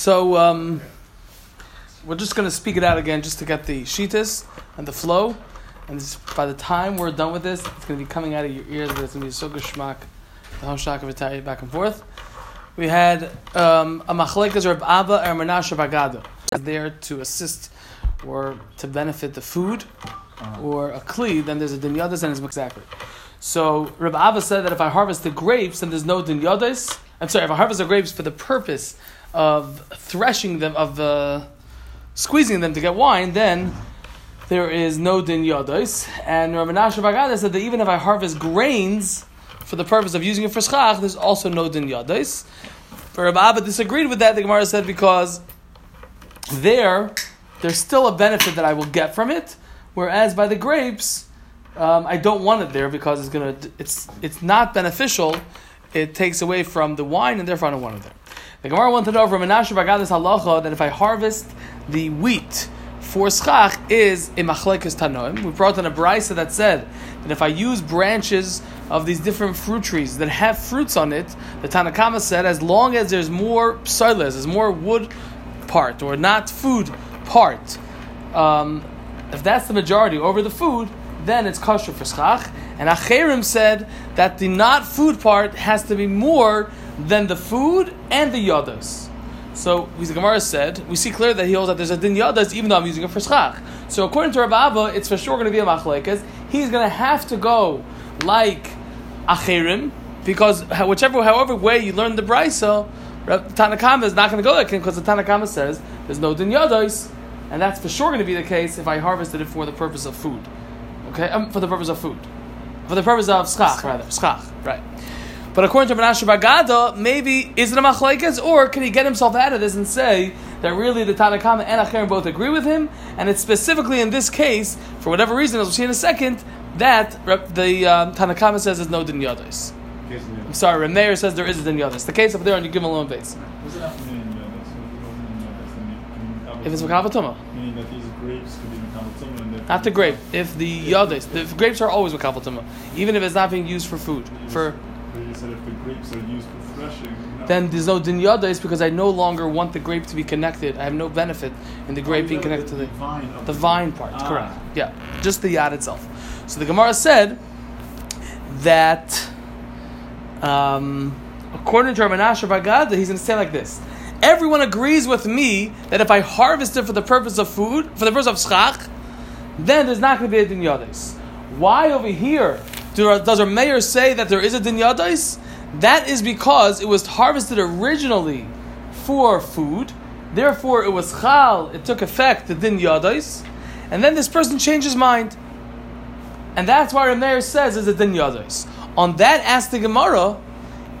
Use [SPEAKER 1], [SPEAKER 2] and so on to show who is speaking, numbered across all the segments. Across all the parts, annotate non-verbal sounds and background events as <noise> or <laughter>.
[SPEAKER 1] So um, we're just going to speak it out again just to get the sheetis and the flow. And this, by the time we're done with this, it's going to be coming out of your ears, but it's going to be so geschmack, the Hoshak of Italian back and forth. We had um, a machlekas Reb Abba and Menashe Bagada there to assist or to benefit the food or a kli, then there's a dinyadas and it's exactly. So Reb Abba said that if I harvest the grapes, then there's no dinyadas. I'm sorry, if I harvest the grapes for the purpose of threshing them, of uh, squeezing them to get wine, then there is no din yados. And Rabbi Menashe Bagada said that even if I harvest grains for the purpose of using it for schach, there's also no din yados. But Rabbi Abba disagreed with that. The Gemara said because there, there's still a benefit that I will get from it, whereas by the grapes, um, I don't want it there because it's gonna, it's it's not beneficial. It takes away from the wine, and therefore I don't want it there. The Gemara wanted to know from Menashe Bagada's halacha that if I harvest the wheat for schach is a machlekes tanoim. We brought in a brisa that said that if I use branches of these different fruit trees that have fruits on it, the Tanakama said as long as there's more psilas, there's more wood part or not food part, um, if that's the majority over the food, then it's kosher for schach. And Acherim said that the not food part has to be more than the food and the yadas. So, the Gemara said, we see clearly that he holds that there's a din yadas even though I'm using it for schach. So, according to Rav Abba, it's for sure going to be a machlekes. He's going to have to go like Acherim because whichever, however way you learn the brisa, Tanakama is not going to go like him because the Tanakama says there's no din yadas, and that's for sure going to be the case if I harvested it for the purpose of food. Okay, um, for the purpose of food, for the purpose of schach rather schach, right? But according to Menashe Bagada, maybe is it a machlekes, or can he get himself out of this and say that really the Tanakama and Acherim both agree with him, and it's specifically in this case, for whatever reason, as we'll see in a second, that the um, Tanakama says there's no din. I'm sorry, Remeir says there is a din yados. The case up there on your Gimel base. If it's makavatuma.
[SPEAKER 2] Meaning that these grapes could be makavatuma.
[SPEAKER 1] Not the grape. If the yados, the grapes are always makavatuma, even if it's not being used for food. For
[SPEAKER 2] you said if the grapes are used for threshing. No.
[SPEAKER 1] then there's no din yados because I no longer want the grape to be connected. I have no benefit in the grape
[SPEAKER 2] Oh,
[SPEAKER 1] being connected to the
[SPEAKER 2] the vine.
[SPEAKER 1] the vine part.
[SPEAKER 2] Ah.
[SPEAKER 1] Correct. Yeah, just the yad itself. So the Gemara said that um, according to Menashe Bagada, he's going to say like this. Everyone agrees with me that if I harvest it for the purpose of food, for the purpose of schach, then there's not going to be a din yadais. Why over here does our mayor say that there is a din yadais? That is because it was harvested originally for food. Therefore, it was chal. It took effect the din yadais, and then this person changed his mind, and that's why our mayor says is a din yadais. On that, ask the Gemara,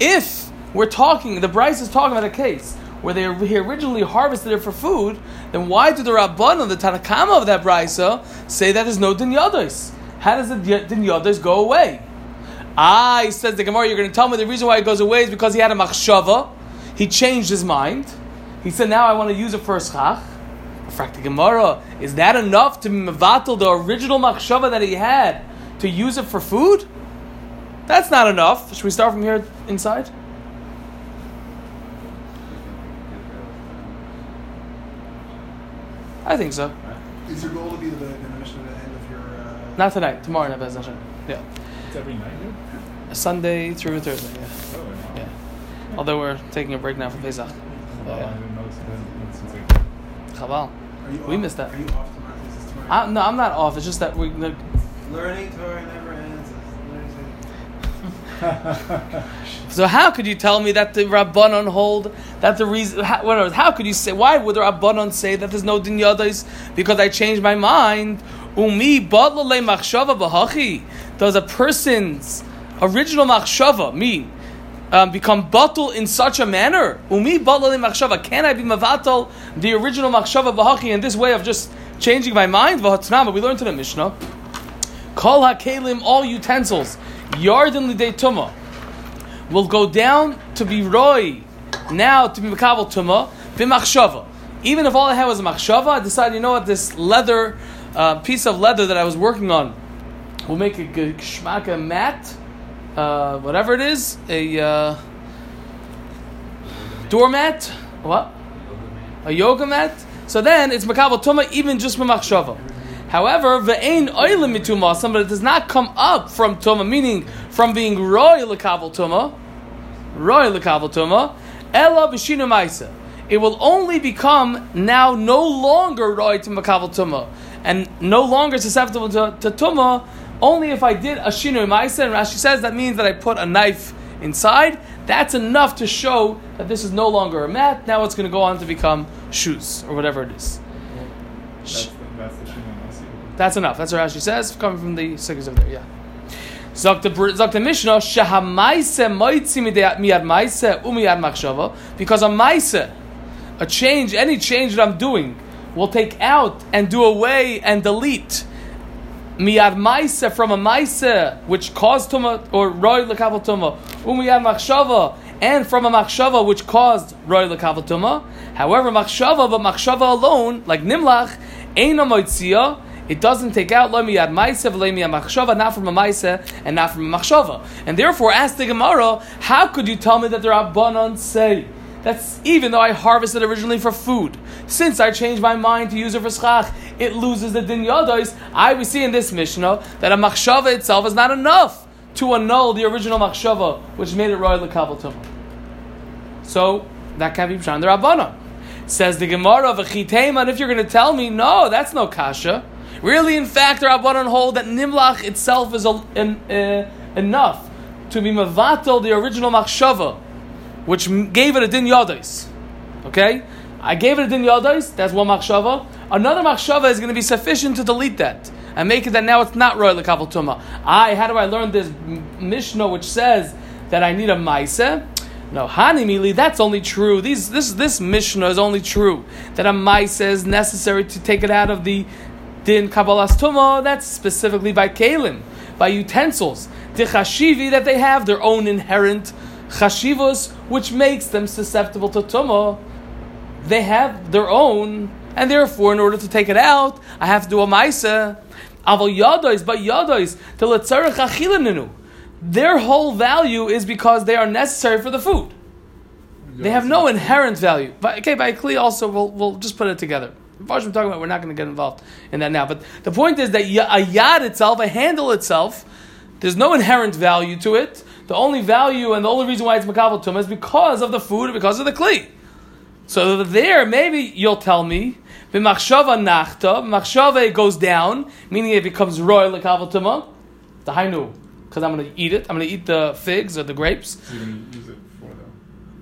[SPEAKER 1] if we're talking, the Bryce is talking about a case where they he originally harvested it for food, then why do the Rabbanon, the Tanakama of that Brysa, say that there's no din yados? How does the din go away? Ah, says the Gemara, you're going to tell me the reason why it goes away is because he had a machshava, he changed his mind. He said, now I want to use it for a schach. Frak the Gemara, is that enough to mevatel the original machshava that he had to use it for food? That's not enough. Should we start from here inside? I think so.
[SPEAKER 3] Is your goal to be the, the mission at the end of your? Uh,
[SPEAKER 1] Not tonight. Tomorrow, Nebuchadnezzar. Hashem. Yeah.
[SPEAKER 2] It's every night. yeah?
[SPEAKER 1] Sunday through Thursday. Yeah.
[SPEAKER 2] Oh, yeah.
[SPEAKER 1] Yeah. Although we're taking a break now for Pesach.
[SPEAKER 2] Well,
[SPEAKER 1] Yeah.
[SPEAKER 2] I didn't notice that since I
[SPEAKER 1] Chaval. We
[SPEAKER 3] off,
[SPEAKER 1] missed that.
[SPEAKER 3] Are you off tomorrow? Is this tomorrow?
[SPEAKER 1] I, no, I'm not off. It's just that we. The,
[SPEAKER 3] Learning Torah never ends. <laughs>
[SPEAKER 1] so how could you tell me that the Rabbanon hold that the reason? How, what else? how could you say? Why would the Rabbanon say that there's no din yadais? Because I changed my mind. Umi badlale machshava b'hachi. Does a person's original machshava mean? Um, become batul in such a manner. Umi badlale machshava. Can I be mavatal the original machshava b'hachi in this way of just changing my mind? V'hatnama. We learned in the Mishnah. Kol hakelim, all utensils, yarden lidei tuma, will go down to be roy, now to be makabel tuma, b'machshava. Even if all I had was a machshava, I decided, you know what, this leather, uh, piece of leather that I was working on, will make a geshmaka mat, uh, whatever it is, a uh, doormat. What? a yoga mat, so then it's makabel tuma even just from machshava. However, ve'ein oilim mituma, somebody does not come up from tuma, meaning from being roy lekabel tuma, roy lekabel tuma, ella b'shinu ma'isa. It will only become now no longer roy to makabel tuma, and no longer susceptible to, to tuma, only if I did a shinu ma'isa, and Rashi says that means that I put a knife inside, that's enough to show that this is no longer a mat. Now it's going to go on to become shoes or whatever it is.
[SPEAKER 2] That's the, that's the Shimon Nasi.
[SPEAKER 1] That's enough. That's what Rashi says, coming from the sikkahs over there. Yeah. The Mishnah shahamaise maise umiyad machshava because a maise, a change, any change that I'm doing, will take out and do away and delete miyad maise from a maise which caused tuma or roy lekabel tuma umiyad machshava and from a machshava which caused roy lekabel tuma. However, machshava but machshava alone, like nimlach, ain't a moitzia. It doesn't take out lo miyad maise v'lo miyad machshava, not from a maise and not from a machshava. And therefore, ask the Gemara, how could you tell me that the Rabbanon say? That's even though I harvested originally for food. Since I changed my mind to use it for schach, it loses the din yodos. I we see in this Mishnah that a machshava itself is not enough to annul the original machshava, which made it royal tumah. So that can't be pshan the Rabbanon. Says the Gemara of a chitema, and if you're going to tell me, no, that's no kasha. Really, in fact, Rabbanon hold that nimlach itself is a, en- uh, enough to be mavatal the original machshava, which gave it a din yodais. Okay, I gave it a din yodais. That's one machshava. Another machshava is going to be sufficient to delete that and make it that now it's not royal lekabel tuma. I how do I learn this mishnah which says that I need a maise? No, Hanimili, that's only true. These, this, this Mishnah is only true. That a Maisa is necessary to take it out of the Din Kabbalas Tuma, that's specifically by Kalim, by utensils. The Chashivi, that they have their own inherent Chashivos, which makes them susceptible to Tuma. They have their own, and therefore, in order to take it out, I have to do a Maisa. Aval Yadois, but Yadois, to Letzarech. Their whole value is because they are necessary for the food. They have no inherent value. But okay, by Kli also we'll we'll just put it together. We're talking about, we're not going to get involved in that now. But the point is that a yad itself, a handle itself, there's no inherent value to it. The only value and the only reason why it's makabel tumah is because of the food, because of the kli. So there, maybe you'll tell me, b'machshava nachta, machshava it goes down, meaning it becomes royal lekabel tumah. The hainu, because I'm going to eat it. I'm going to eat the figs or the grapes
[SPEAKER 2] So you're going to use it for the.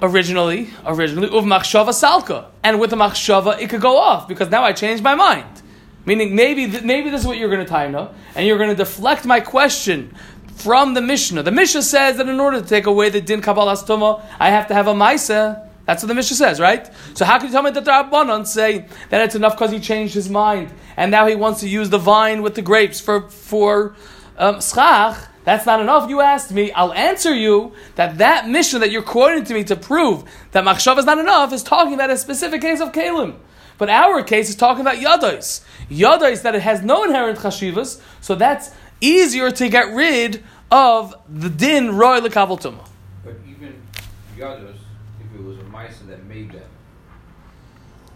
[SPEAKER 1] Originally, originally, uv machshava salka, and with the machshava it could go off because now I changed my mind. Meaning maybe maybe this is what you're going to taina, and you're going to deflect my question from the Mishnah. The Mishnah says that in order to take away the din kabbalas tuma, I have to have a maisa. That's what the Mishnah says, right? So how can you tell me that the Rabbanon say that it's enough because he changed his mind and now he wants to use the vine with the grapes for for um, schach? That's not enough. You asked me. I'll answer you that that mission that you're quoting to me to prove that machshav is not enough is talking about a specific case of kalim. But our case is talking about yados. Yados that it has no inherent chashivas, so that's easier to get rid of the din roy lekabel tumah.
[SPEAKER 4] But even Yados, if it was a Misa that made them,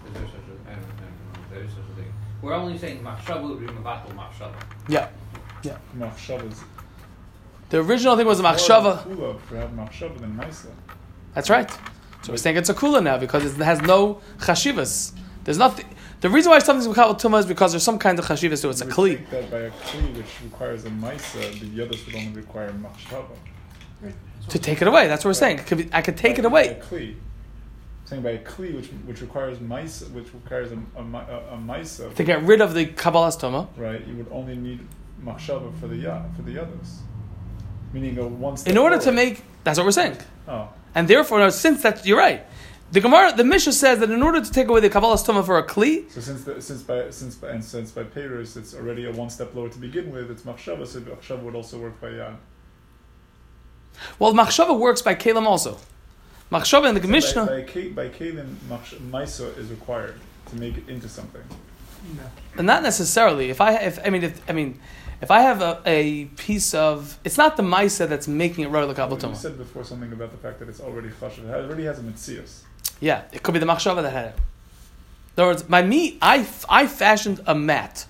[SPEAKER 4] is there such a, I don't, I don't know, there is such a thing. We're only saying Machshava would be Mavatal Machshava.
[SPEAKER 1] Yeah.
[SPEAKER 2] Machshavas.
[SPEAKER 1] The original thing was a machshava.
[SPEAKER 2] Oh, kula for have machshava than Maisa.
[SPEAKER 1] That's right. So we're saying it's a kula now because it has no chashivas. There's nothing. The reason why something's makabel tumah is because there's some kind of chashivas to it. It's a kli.
[SPEAKER 2] think that by a kli which requires a Maisa, the others would only require machshava.
[SPEAKER 1] To take it away. That's what we're saying. Could be, I could take
[SPEAKER 2] By-
[SPEAKER 1] it away.
[SPEAKER 2] By a kli. Saying by a kli which which requires Maisa, which requires a, a, a, a Maisa,
[SPEAKER 1] To get rid of the kabbalas tumah.
[SPEAKER 2] right? You would only need machshava for the ya for the Yadas. Meaning a one step
[SPEAKER 1] In order to make, that's what we're saying.
[SPEAKER 2] Oh.
[SPEAKER 1] And therefore, now, since that, you're right. The Gemara, the Mishnah says that in order to take away the kabbalas tumah for a kli,
[SPEAKER 2] So since the, since by since by and since by Perus it's already a one step lower to begin with, it's machshava, so machshava would also work by yad.
[SPEAKER 1] well, machshava works by kalim also. Machshava and the
[SPEAKER 2] So
[SPEAKER 1] Mishnah.
[SPEAKER 2] By, by, Ka- by Kalim, Maisa is required to make it into something.
[SPEAKER 3] No.
[SPEAKER 1] And not necessarily. If I, if I mean, if I mean, if I have a, a piece of, it's not the ma'isa that's making it right the kabbalah
[SPEAKER 2] You said before something about the fact that it's already chashav. It already has a mitzias.
[SPEAKER 1] Yeah, it could be the machshava that had it. In other words, my meat, I, I fashioned a mat,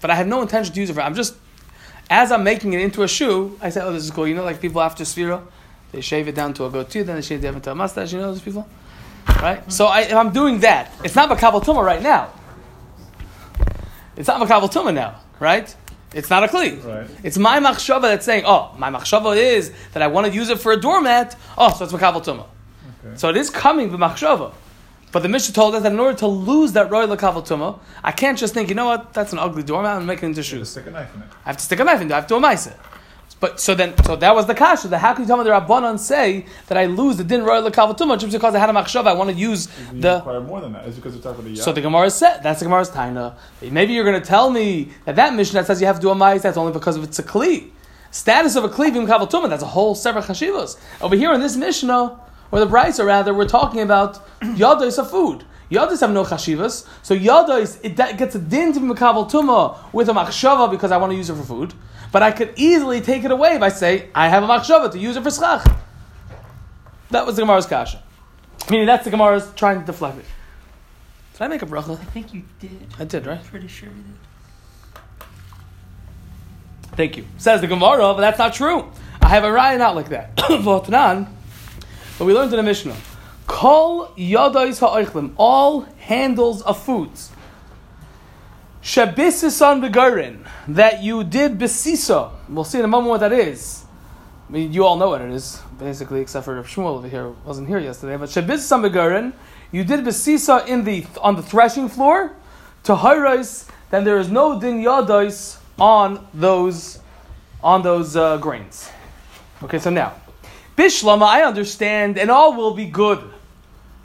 [SPEAKER 1] but I had no intention to use it for. I'm just, as I'm making it into a shoe, I said, "Oh, this is cool." You know, like people after Sphira, they shave it down to a goatee, then they shave it down to a mustache. You know those people, right? Mm-hmm. So I, if I'm doing that, it's not makabel tuma right now. It's not makabel tuma now, right? It's not a kli.
[SPEAKER 2] Right.
[SPEAKER 1] It's my machshava that's saying, "Oh, my machshava is that I want to use it for a doormat." Oh, so it's makabel tuma.
[SPEAKER 2] Okay.
[SPEAKER 1] So it is coming with machshava. But the Mishnah told us that in order to lose that royal lakaval tuma, I can't just think, you know what, that's an ugly doormat and make it into shoes.
[SPEAKER 2] stick a knife in it.
[SPEAKER 1] I have to stick a knife in it. I have to amaise it. But so then, so that was the kasha. That how can you tell me the rabbanon say that I lose the din royal lakaval tuma just because I had a machshava? I want to use
[SPEAKER 2] You
[SPEAKER 1] the.
[SPEAKER 2] require more than that. Is because we're talking about
[SPEAKER 1] So the Gemara said that's the Gemara's taina. Maybe you're going to tell me that that mission that says you have to do a mais that's only because of it's a kli. Status of a kli vim kaval tuma. That's a whole separate chashivas. Over here in this mishnah or the brisa rather, we're talking about yados of food. Yados have no chashivas, so yados it gets a din to be makabel tuma with a machshava because I want to use it for food. But I could easily take it away by say I have a machshava to use it for schach. That was the Gemara's kasha. Meaning that's the Gemara's trying to deflect it. Did I make a bracha?
[SPEAKER 5] I think you did.
[SPEAKER 1] I did, right?
[SPEAKER 5] I'm pretty sure you did.
[SPEAKER 1] Thank you. Says the Gemara, but that's not true. I have a raya not like that. <coughs> But we learned in the Mishnah. Kol yadais ha'oichlim, all handles of foods. Shabisisan begarin, that you did besisa. We'll see in a moment what that is. I mean, you all know what it is, basically, except for Shmuel over here, wasn't here yesterday. But shabisisan begarin, you did besisa in the on the threshing floor. To hirais, then there is no din yadais on those on those uh, grains. Okay, so now, Bishlama, I understand, and all will be good.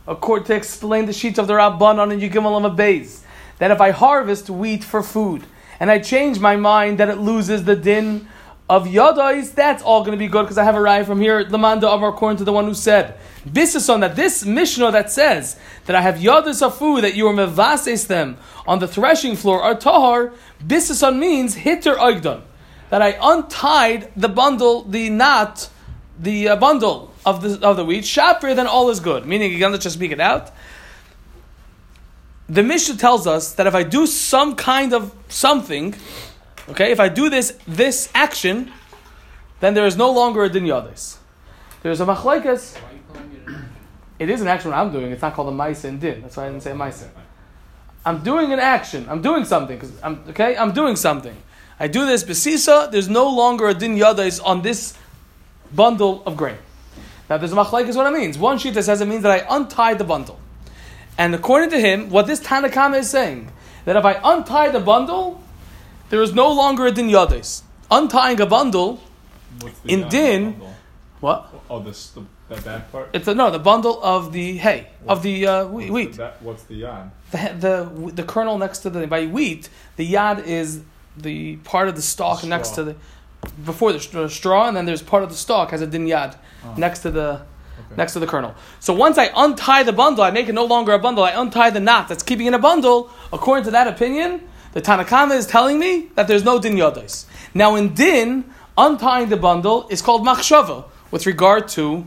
[SPEAKER 1] According to explain the sheets of the Rabbanon and Yigimalam Beis, that if I harvest wheat for food and I change my mind that it loses the din of yadais, that's all going to be good because I have a from here, Lamanda Amar, according to the one who said, on that this Mishnah that says that I have yadais of food, that you are mevases them on the threshing floor, are tahar, on means hitter oigdon that I untied the bundle, the knot, the uh, bundle of the of the wheat, shapir, then all is good. Meaning, again, let's just speak it out. The Mishnah tells us that if I do some kind of something, okay, if I do this this action, then there is no longer a din yadis. There's a
[SPEAKER 4] calling it
[SPEAKER 1] is an action I'm doing. It's not called a maisa and din. That's why I didn't say maisa. I'm doing an action. I'm doing something. 'cause I'm, okay, I'm doing something. I do this besisa. There's no longer a din yadais on this bundle of grain. Now, there's a machlekes what it means. One sheet that says it means that I untied the bundle, and according to him, what this Tanakama is saying that if I untie the bundle, there is no longer a din yadais. Untying a bundle,
[SPEAKER 2] the
[SPEAKER 1] In din-
[SPEAKER 2] bundle?
[SPEAKER 1] what?
[SPEAKER 2] Oh, this the that back part.
[SPEAKER 1] It's a, no, the bundle of the hay of the uh, wheat.
[SPEAKER 2] What's. The, that, what's the yam?
[SPEAKER 1] the, the the kernel next to the by wheat, the yad is the part of the stalk
[SPEAKER 2] Straw.
[SPEAKER 1] next to the before the straw, and then there's part of the stalk has a din yad
[SPEAKER 2] Oh. Ah.
[SPEAKER 1] next to the
[SPEAKER 2] Okay.
[SPEAKER 1] next to the kernel. So once I untie the bundle, I make it no longer a bundle. I untie the knot that's keeping in a bundle. According to that opinion, the Tanakama is telling me that there's no din yadais. Now in din, untying the bundle is called machshava with regard to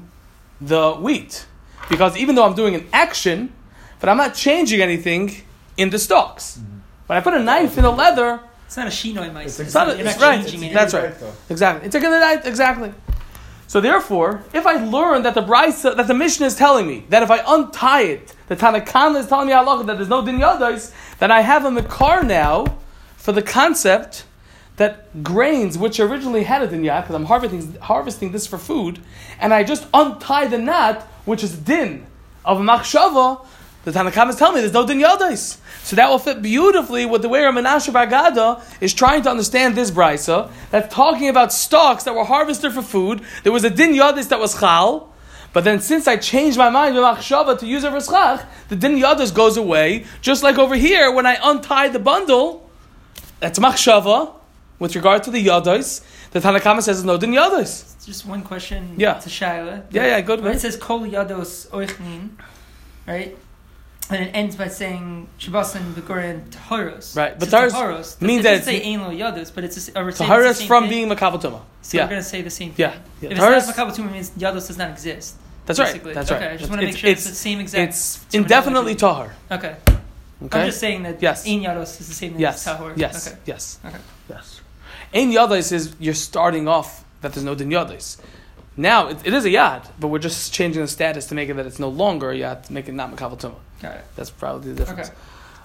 [SPEAKER 1] the wheat, because even though I'm doing an action, but I'm not changing anything in the stalks. Mm-hmm. When I put a knife in the leather,
[SPEAKER 5] It's not a shinoi mice.
[SPEAKER 2] It's
[SPEAKER 5] It's,
[SPEAKER 2] not
[SPEAKER 1] a-
[SPEAKER 5] you're
[SPEAKER 1] it's
[SPEAKER 5] not
[SPEAKER 1] right.
[SPEAKER 5] changing
[SPEAKER 1] It's- that's right.
[SPEAKER 2] though.
[SPEAKER 1] Exactly. It's a good night. Exactly. So therefore, if I learn that the Brisa, that the Mishnah is telling me that if I untie it, the Tanakana is telling me halacha that there's no din yadais, then I have a makar now for the concept that grains, which originally had a din yad, because I'm harvesting, harvesting this for food, and I just untie the knot, which is din of a machshava, the Tanakhama is telling me there's no din yadais. So that will fit beautifully with the way Rav Menashe Bargada is trying to understand this brisa that's talking about stalks that were harvested for food. There was a din yadis that was chal, but then since I changed my mind to use it for schach, the din yadis goes away. Just like over here, when I untie the bundle, that's machshava with regard to the yadis. The Tanakhama says there's no din yadis.
[SPEAKER 5] Just one question
[SPEAKER 1] Yeah.
[SPEAKER 5] to Shaila.
[SPEAKER 1] Yeah, yeah, good.
[SPEAKER 5] When it says kol yados oichnin, right? And it ends by saying Shabbasan Begorin Taharos.
[SPEAKER 1] Right, but Taharos
[SPEAKER 5] Taharos
[SPEAKER 1] means that
[SPEAKER 5] doesn't say
[SPEAKER 1] it's-
[SPEAKER 5] Ein Lo Yados, but it's a, or uh, we're saying it's the
[SPEAKER 1] Taharas
[SPEAKER 5] same
[SPEAKER 1] from
[SPEAKER 5] thing.
[SPEAKER 1] being makavatuma.
[SPEAKER 5] So
[SPEAKER 1] yeah.
[SPEAKER 5] we're going to say the same
[SPEAKER 1] Yeah,
[SPEAKER 5] thing.
[SPEAKER 1] yeah.
[SPEAKER 5] If
[SPEAKER 1] Taharas-
[SPEAKER 5] it's not Makabatuma, it means Yados does not exist.
[SPEAKER 1] That's right.
[SPEAKER 5] basically.
[SPEAKER 1] That's
[SPEAKER 5] okay,
[SPEAKER 1] right.
[SPEAKER 5] I just want to make sure it's,
[SPEAKER 1] it's-
[SPEAKER 5] the same exact.
[SPEAKER 1] It's indefinitely tahar.
[SPEAKER 5] Okay.
[SPEAKER 1] Okay.
[SPEAKER 5] I'm just saying that
[SPEAKER 1] Yes.
[SPEAKER 5] Ein Yados is the same thing
[SPEAKER 1] yes.
[SPEAKER 5] as Tahor.
[SPEAKER 1] Yes.
[SPEAKER 5] Okay.
[SPEAKER 1] Yes.
[SPEAKER 5] Okay.
[SPEAKER 1] Yes. Ein yadais is you're starting off that there's no din yadais. Now it, it is a yad, but we're just changing the status to make it that it's no longer a yad, to make it not makabel tumah.
[SPEAKER 5] Got it.
[SPEAKER 1] That's probably the difference.
[SPEAKER 5] Okay.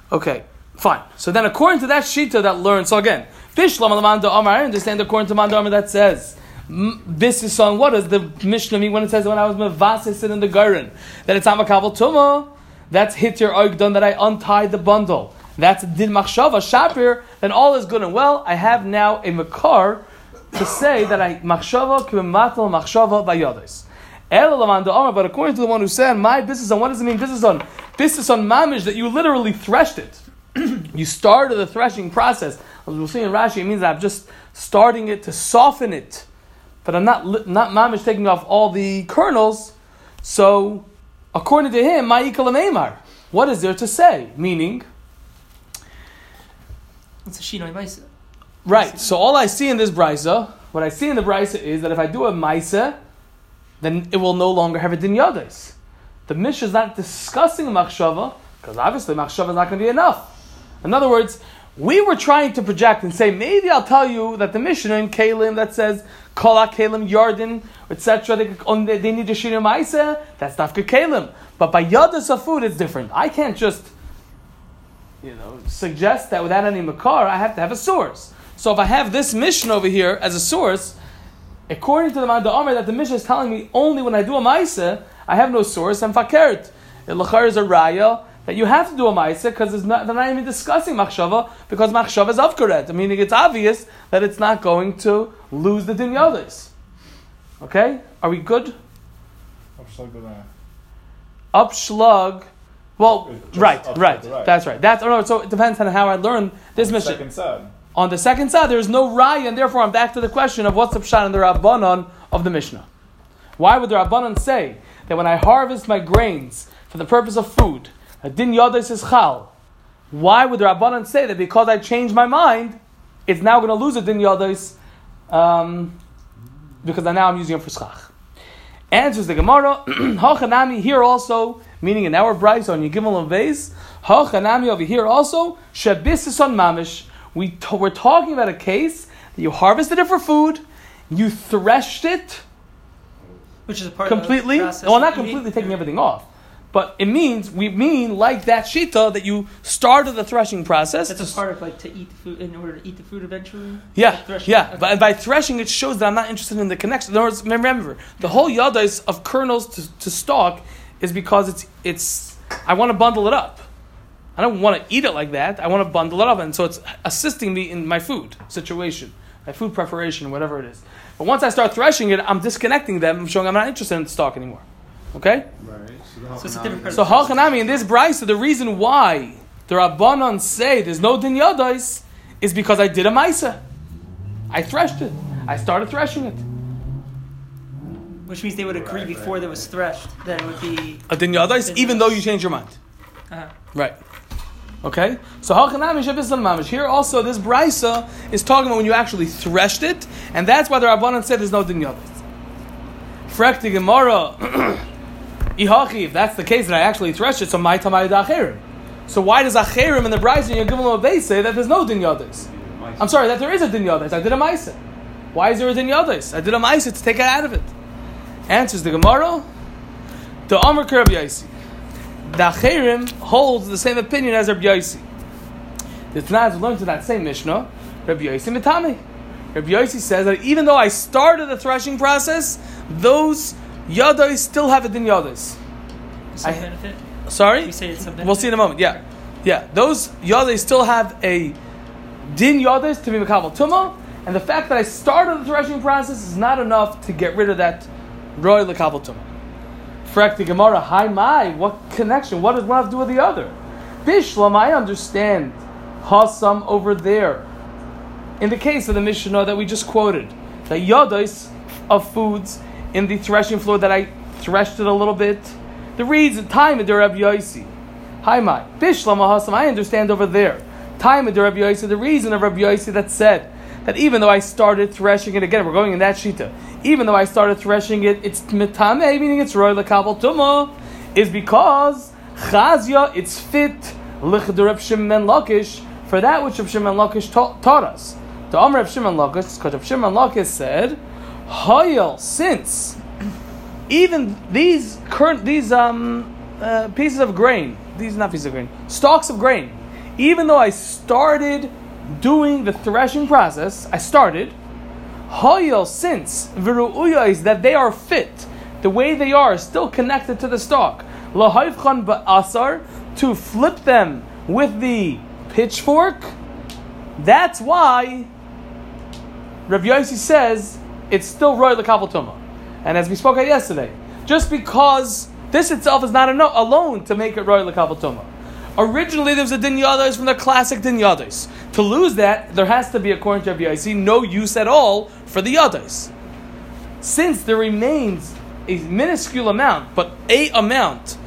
[SPEAKER 1] Okay, fine. So then, according to that shita that learns, so again, Bishlam Alamanda Amar, I understand according to Manda Amar that says, this is on what does the Mishnah mean when it says when I was mevasis in the garden that it's amakabel tuma? That's hit your oigdon that I untied the bundle. That's din machshava shapir. Then all is good and well. I have now a makar to say that I machshava kimatal machshava bayadis. But according to the one who said, my business on what does it mean business on? Business on mamish that you literally threshed it. you started the threshing process. As we'll see in Rashi, it means I'm just starting it to soften it, but I'm not not mamish taking off all the kernels. So, according to him, ma'ikal amemar. What is there to say? Meaning,
[SPEAKER 5] It's a Shinoi.
[SPEAKER 1] Right. So all I see in this brisa, what I see in the brisa is that if I do a maisa, then it will no longer have a din yadais. The Mishnah is not discussing machshava because obviously machshava is not going to be enough. In other words, we were trying to project and say maybe I'll tell you that the Mishnah in Kalim that says Kala Kalim Yarden etc. They, they need to shina ma'isa. That's dafka Kalim. But by yadas of food, it's different. I can't just you know suggest that without any makar, I have to have a source. So if I have this mission over here as a source, according to the Manda Omer, that the mission is telling me only when I do a Maisa, I have no source, I'm fakert. Is a raya that you have to do a Maisa because they're not even discussing Machshava because Machshava is Avkaret. Meaning it's obvious that it's not going to lose the Din Yodas. Okay? Are we good? Upschlag. Well, right, right,
[SPEAKER 2] right.
[SPEAKER 1] That's right. That's oh no. So it depends on how I learn this mission.
[SPEAKER 2] Second side.
[SPEAKER 1] On the second side, there is no raya, and therefore I'm back to the question of what's the pshat in the Rabbanon of the Mishnah. Why would the Rabbanon say that when I harvest my grains for the purpose of food, a din yadis is chal? Why would the Rabbanon say that because I changed my mind, it's now going to lose a din yadis um, because now I'm using it for schach? Answers the Gemara, <clears throat> Hachanami here also, meaning in our Bryce on Yigimel and Vez, Hachanami over here also, Shabbis on Mamish. We t- we're talking about a case that you harvested it for food, you threshed it
[SPEAKER 5] Which is a part
[SPEAKER 1] completely.
[SPEAKER 5] of the
[SPEAKER 1] Well, not completely taking everything off, but it means we mean like that shita that you started the threshing process.
[SPEAKER 5] That's a part of like to eat the food in order to eat the food eventually.
[SPEAKER 1] Yeah,
[SPEAKER 5] Like
[SPEAKER 1] yeah.
[SPEAKER 5] Okay.
[SPEAKER 1] But by threshing, it shows that I'm not interested in the connection. In other words, remember, the whole yadais of kernels to, to stalk is because it's it's. I want to bundle it up. I don't want to eat it like that. I want to bundle it up, and so it's assisting me in my food situation, my food preparation, whatever it is. But once I start threshing it, I'm disconnecting them, I'm showing I'm not interested in the stalk anymore. Okay.
[SPEAKER 3] Right.
[SPEAKER 5] So it's a different part
[SPEAKER 1] So Halchanami in this brisa, the reason why the Rabbanon say there's no din yadais is because I did a maisa. I threshed it. I started threshing it.
[SPEAKER 5] Which means they would agree
[SPEAKER 3] Right,
[SPEAKER 5] before
[SPEAKER 3] right,
[SPEAKER 5] there was threshed that it would be.
[SPEAKER 1] A din yadais, even though you change your mind.
[SPEAKER 5] Uh,
[SPEAKER 1] Right. Okay? So Halchanami Shabbos Mamish. Here also, this brisa is talking about when you actually threshed it, and that's why the Rabbanon said there's no din yadais. Frekti Gemara. <clears throat> Ihachi, if that's the case that I actually threshed it, so my tamay acherim. So why does acherim in the brisa in Yagimel Obey say that there's no din? I'm sorry, that there is a din. I did a maisa. Why is there a din? I did a maisa to take it out of it. Answers the Gemara. The Amr Kerab Yaisi. The Acherim holds the same opinion as Rabbi Yaisi. The Tanaz learned to that same Mishnah, Rabbi Yaisi Mitame. Rabbi Yaisi says that even though I started the threshing process, those yadais still have a din yadais.
[SPEAKER 5] some
[SPEAKER 1] I-
[SPEAKER 5] benefit.
[SPEAKER 1] Sorry?
[SPEAKER 5] We say it's some benefit.
[SPEAKER 1] We'll see in a moment. Yeah, yeah. Those yadais still have a din yadais to be makabel tuma, and the fact that I started the threshing process is not enough to get rid of that roy lekabel tuma. Frak the Gemara, hi my, what connection? What does one have to do with the other? Bishlam, I understand. Hasam over there. In the case of the Mishnah that we just quoted, the yadais of foods in the threshing floor that I threshed it a little bit. The reason, time of Rabbi Yosi. Hi, my. Bishlam Hasam, I understand over there. Time of Rabbi Yosi, the reason of Rabbi Yosi that said that even though I started threshing it again, we're going in that shita. Even though I started threshing it, it's mitame, meaning it's roy lekabel tuma, is because chazia, it's fit Lichd Reb Shimon Lakish for that which Reb Shimon Lakish taught, taught us. The Amr Reb Shimon Lakish, because Reb Shimon Lakish said, Hayel, since even these current these um uh, pieces of grain, these not pieces of grain, stalks of grain, even though I started doing the threshing process, I started. Hayel, since viru'uya is that they are fit, the way they are, still connected to the stalk. Lahayfchan ba'asar to flip them with the pitchfork. That's why Rav Yossi says it's still roy lekabel. And as we spoke yesterday, just because this itself is not enough alone to make it roy lekabel tuma. Originally, there was a din from the classic din. To lose that, there has to be, according to Rav Yossi, no use at all for the yadais. Since there remains a minuscule amount, but a amount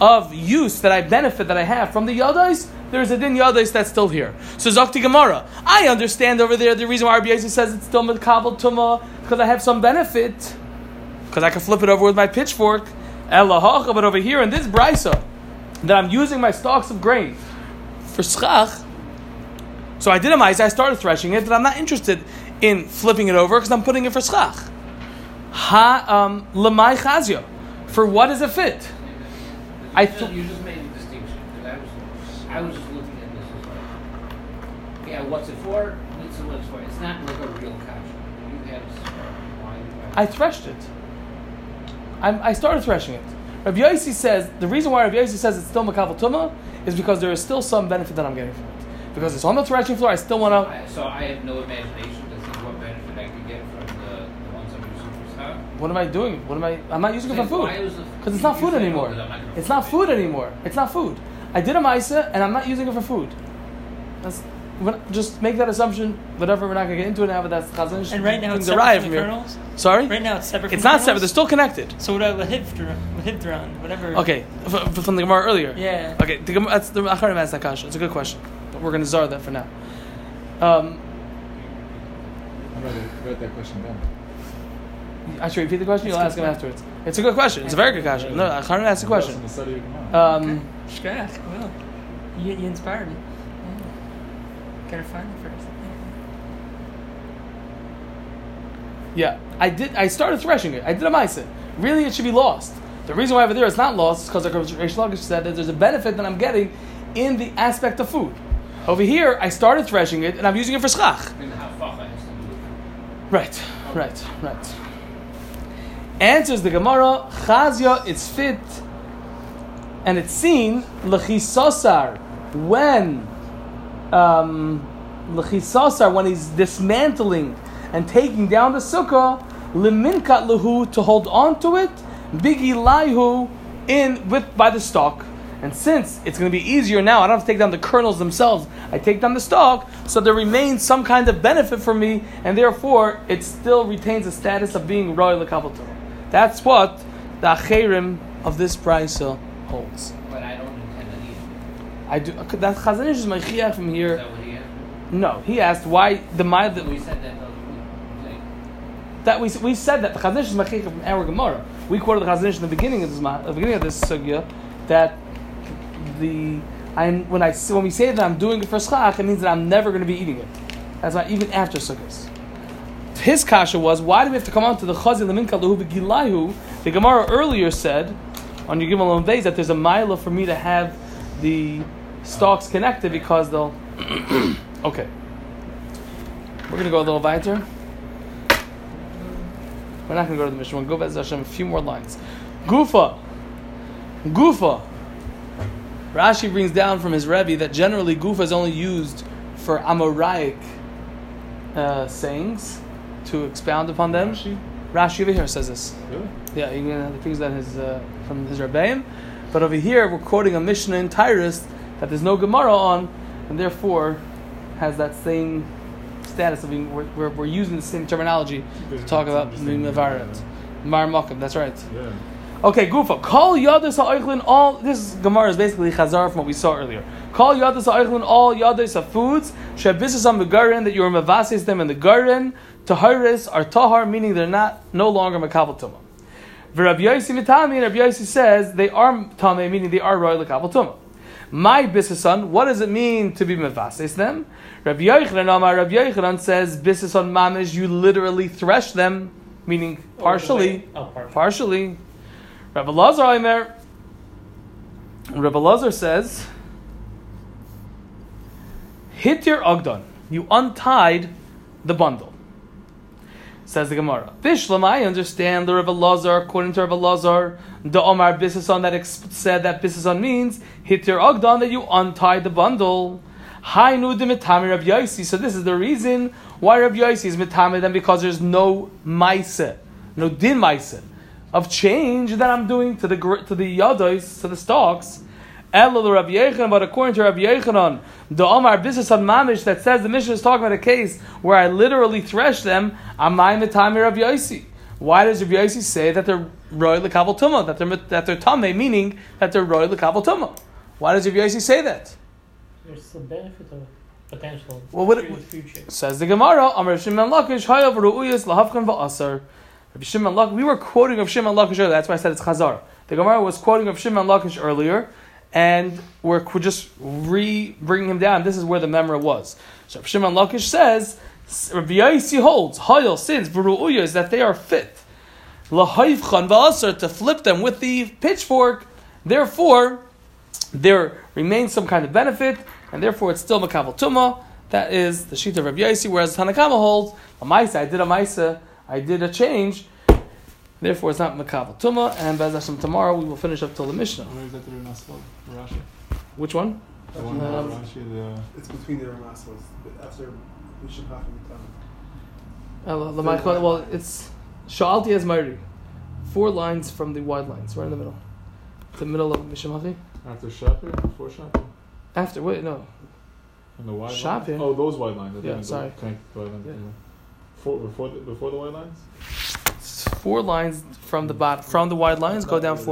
[SPEAKER 1] of use that I benefit that I have from the yadais, there's a din that's still here. So Zakti Gemara, I understand over there the reason why Rabbi says it's still Kabul Tuma because I have some benefit because I can flip it over with my pitchfork. Elahacha, but over here in this brisa that I'm using my stalks of grain for schach. So I did a mice, I started threshing it, but I'm not interested in flipping it over because I'm putting it for schach. Ha um lemai chazia. For what does it fit? I
[SPEAKER 4] I
[SPEAKER 1] th-
[SPEAKER 4] you just made a distinction because I was I was just looking at this as like yeah what's it for? It's what it's for. It's not like a real kasha. You had why you
[SPEAKER 1] I threshed it. I'm, I started threshing it. Rabbi Yossi says the reason why Rabbi Yossi says it's still makabel tuma is because there is still some benefit that I'm getting from it. Because it's on the threshing floor, I still want to.
[SPEAKER 4] So I have no imagination to think what benefit I could get from the, the ones I'm using for stock.
[SPEAKER 1] What am I doing? What am I? I'm not using it for food because it's not food anymore. It's not food anymore. It's not food. I did a ma'isa and I'm not using it for food. That's just make that assumption. Whatever, we're not going to get into it now, but that's the chazon.
[SPEAKER 5] And right now it's
[SPEAKER 1] derived
[SPEAKER 5] separate
[SPEAKER 1] from
[SPEAKER 5] from the
[SPEAKER 1] here.
[SPEAKER 5] kernels.
[SPEAKER 1] Sorry,
[SPEAKER 5] Right now it's separate.
[SPEAKER 1] it's
[SPEAKER 5] from
[SPEAKER 1] not separate. They're still connected.
[SPEAKER 5] So what about lahivdran, lahivdran, whatever?
[SPEAKER 1] Okay, f- f- from the Gemara earlier.
[SPEAKER 5] Yeah.
[SPEAKER 1] Okay, the Gemara, that's the Acharim asked that kasha. It's a good question, but we're going to zar that for now. Um,
[SPEAKER 2] I'd rather write that question down.
[SPEAKER 1] I should repeat the question. You'll ask
[SPEAKER 5] good
[SPEAKER 1] him afterwards. It's a good question. It's a very good question. No, Acharim asked the
[SPEAKER 2] That's
[SPEAKER 1] question.
[SPEAKER 2] the study of Gemara.
[SPEAKER 1] Um,
[SPEAKER 5] Shkach, well, you, you inspired me. Yeah. Gotta find it first.
[SPEAKER 1] Yeah, I did. I started threshing it. I did a ma'aseh. Really, it should be lost. The reason why over there it's not lost is because, like Reish Lakish said, that there's a benefit that I'm getting in the aspect of food. Over here, I started threshing it and I'm using it for schach.
[SPEAKER 4] And how facha has to do with it.
[SPEAKER 1] Right, right, right. Answers the Gemara, Chazia, it's fit, and it's seen, Lechisosar, when, um, when he's dismantling and taking down the sukkah, Liminkat Lahu, to hold on to it, Bigi Laihu, in, with, by the stalk. And since it's going to be easier now, I don't have to take down the kernels themselves. I take down the stalk, so there remains some kind of benefit for me, and therefore it still retains the status of being royal That's what the acherim of this brisa holds.
[SPEAKER 4] But I don't intend to eat it.
[SPEAKER 1] I do. Uh, that Chazon Ish is my chiyah from
[SPEAKER 4] Is
[SPEAKER 1] here.
[SPEAKER 4] that what he asked?
[SPEAKER 1] No, he asked why the my the,
[SPEAKER 4] We said that the other week.
[SPEAKER 1] that we, we said that the Chazon Ish is my chiyah from our Gemara. We quoted the Chazon Ish in the beginning of this the beginning of this sugya that the I when I when we say that I'm doing it for schach, it means that I'm never going to be eating it. That's why even after sukkahs. His kasha was why do we have to come on to the chazil leminka lehu begilahu? The Gemara earlier said on your Gimel days that there's a mila for me to have the stalks connected because they'll. <clears throat> okay, we're gonna go a little weiter. We're not gonna go to the mission. We'll go back to Hashem a few more lines. Gufa, Gufa. Rashi brings down from his Rebbe that generally Gufa is only used for Amoraic uh, sayings to expound upon them.
[SPEAKER 2] Rashi?
[SPEAKER 1] Rashi over here says this.
[SPEAKER 2] Really?
[SPEAKER 1] Yeah, he brings the things that his uh, from his Rebbeim, but over here we're quoting a Mishnah in Tyrus that there's no Gemara on, and therefore has that same status of being we're, we're, using the same terminology to talk about. Mavaret. Mar Makkah, that's right.
[SPEAKER 2] Yeah.
[SPEAKER 1] Okay, Gufa. Call Yadis ha'oichlin all. This Gemara is basically Chazar from what we saw earlier. Call Yadis ha'oichlin all Yadis of foods. Shabisas on the garin that you are mavasis them in the garin. Taharis are tahar, meaning they're not no longer makabel tumah. V'Rabbi Yossi and Rabbi Yossi says they are tame, meaning they are royal tumah. My Bisison, what does it mean to be Mevases them? Rabbi Yochanan Amar Rabbi Yochanan says Bisison Mamish, you literally thresh them, meaning oh, partially.
[SPEAKER 6] Oh, partially.
[SPEAKER 1] Partially. Rabbi Lazar Omer. Rabbi Lazar says, hit your Ogdon. You untied the bundle. Says the Gemara. Bishlam, I understand the Rabbi Lazar, according to Rabbi Lazar, the Omar Bisison that ex- said that Bisison means hit your Ogdon, that you untied the bundle. Hi nu de mitami Rabbi Yaisi. So this is the reason why Rabbi Yaisi is mitami them because there's no maise, no din maise of change that I'm doing to the to the yados, to the stalks. The Rabbi Yechanan, but according to Rabbi Yechanan, the Omar Bisas on Mamish that says the mission is talking about a case where I literally thresh them. Amai mitami Rabbi Yaisi. Why does Rabbi Yaisi say that they're roy lekabel tuma, that they're that they're tame, meaning that they're roy lekabel tuma? Why does Rabbi Yaisi say that?
[SPEAKER 6] There's the benefit of potential
[SPEAKER 1] Well, what-
[SPEAKER 6] fu- future.
[SPEAKER 1] Says the Gemara, Amar Shimon Lakish, Hayav Ru'uyas Lahavkan Va'asar. Rabbi Shimon Lakish, we were quoting of Shimon Lakish earlier, that's why I said it's Chazar. The Gemara was quoting of Shimon Lakish earlier, and we're qu- just re bringing him down. This is where the memory was. So Shimon Lakish says, Rabbi Yaisi holds, Hayal, since Ru'uyas, that they are fit. Lahavkan Va'asar, to flip them with the pitchfork, therefore, there remains some kind of benefit, and therefore it's still Makabal Tuma. That is the sheet of Rabbi Yaisi, whereas Tanakama holds, a Maisa, I did a Maisa, I did a change, therefore it's not Makabal Tuma, and Bez Hashem tomorrow we will finish up till the Mishnah.
[SPEAKER 2] Where is that the Rashi? Rashi?
[SPEAKER 1] Which one?
[SPEAKER 2] The one
[SPEAKER 1] Um,
[SPEAKER 2] the
[SPEAKER 3] It's between the Ramaswas. After Mishim Hafim
[SPEAKER 1] Uh, the Michael- well, it's Sha'alti as Mairi. Four lines from the wide lines, right in the middle. The middle of Mishamachi.
[SPEAKER 2] after Shapir, before Shapir,
[SPEAKER 1] After, wait, no.
[SPEAKER 2] and the wide
[SPEAKER 1] Shapir.
[SPEAKER 2] lines. Oh, those wide lines. I
[SPEAKER 1] Yeah, sorry.
[SPEAKER 2] Okay, wide lines.
[SPEAKER 1] Yeah.
[SPEAKER 2] yeah. Before, before the before the wide lines.
[SPEAKER 1] It's four lines from the bottom, from the wide lines, go down four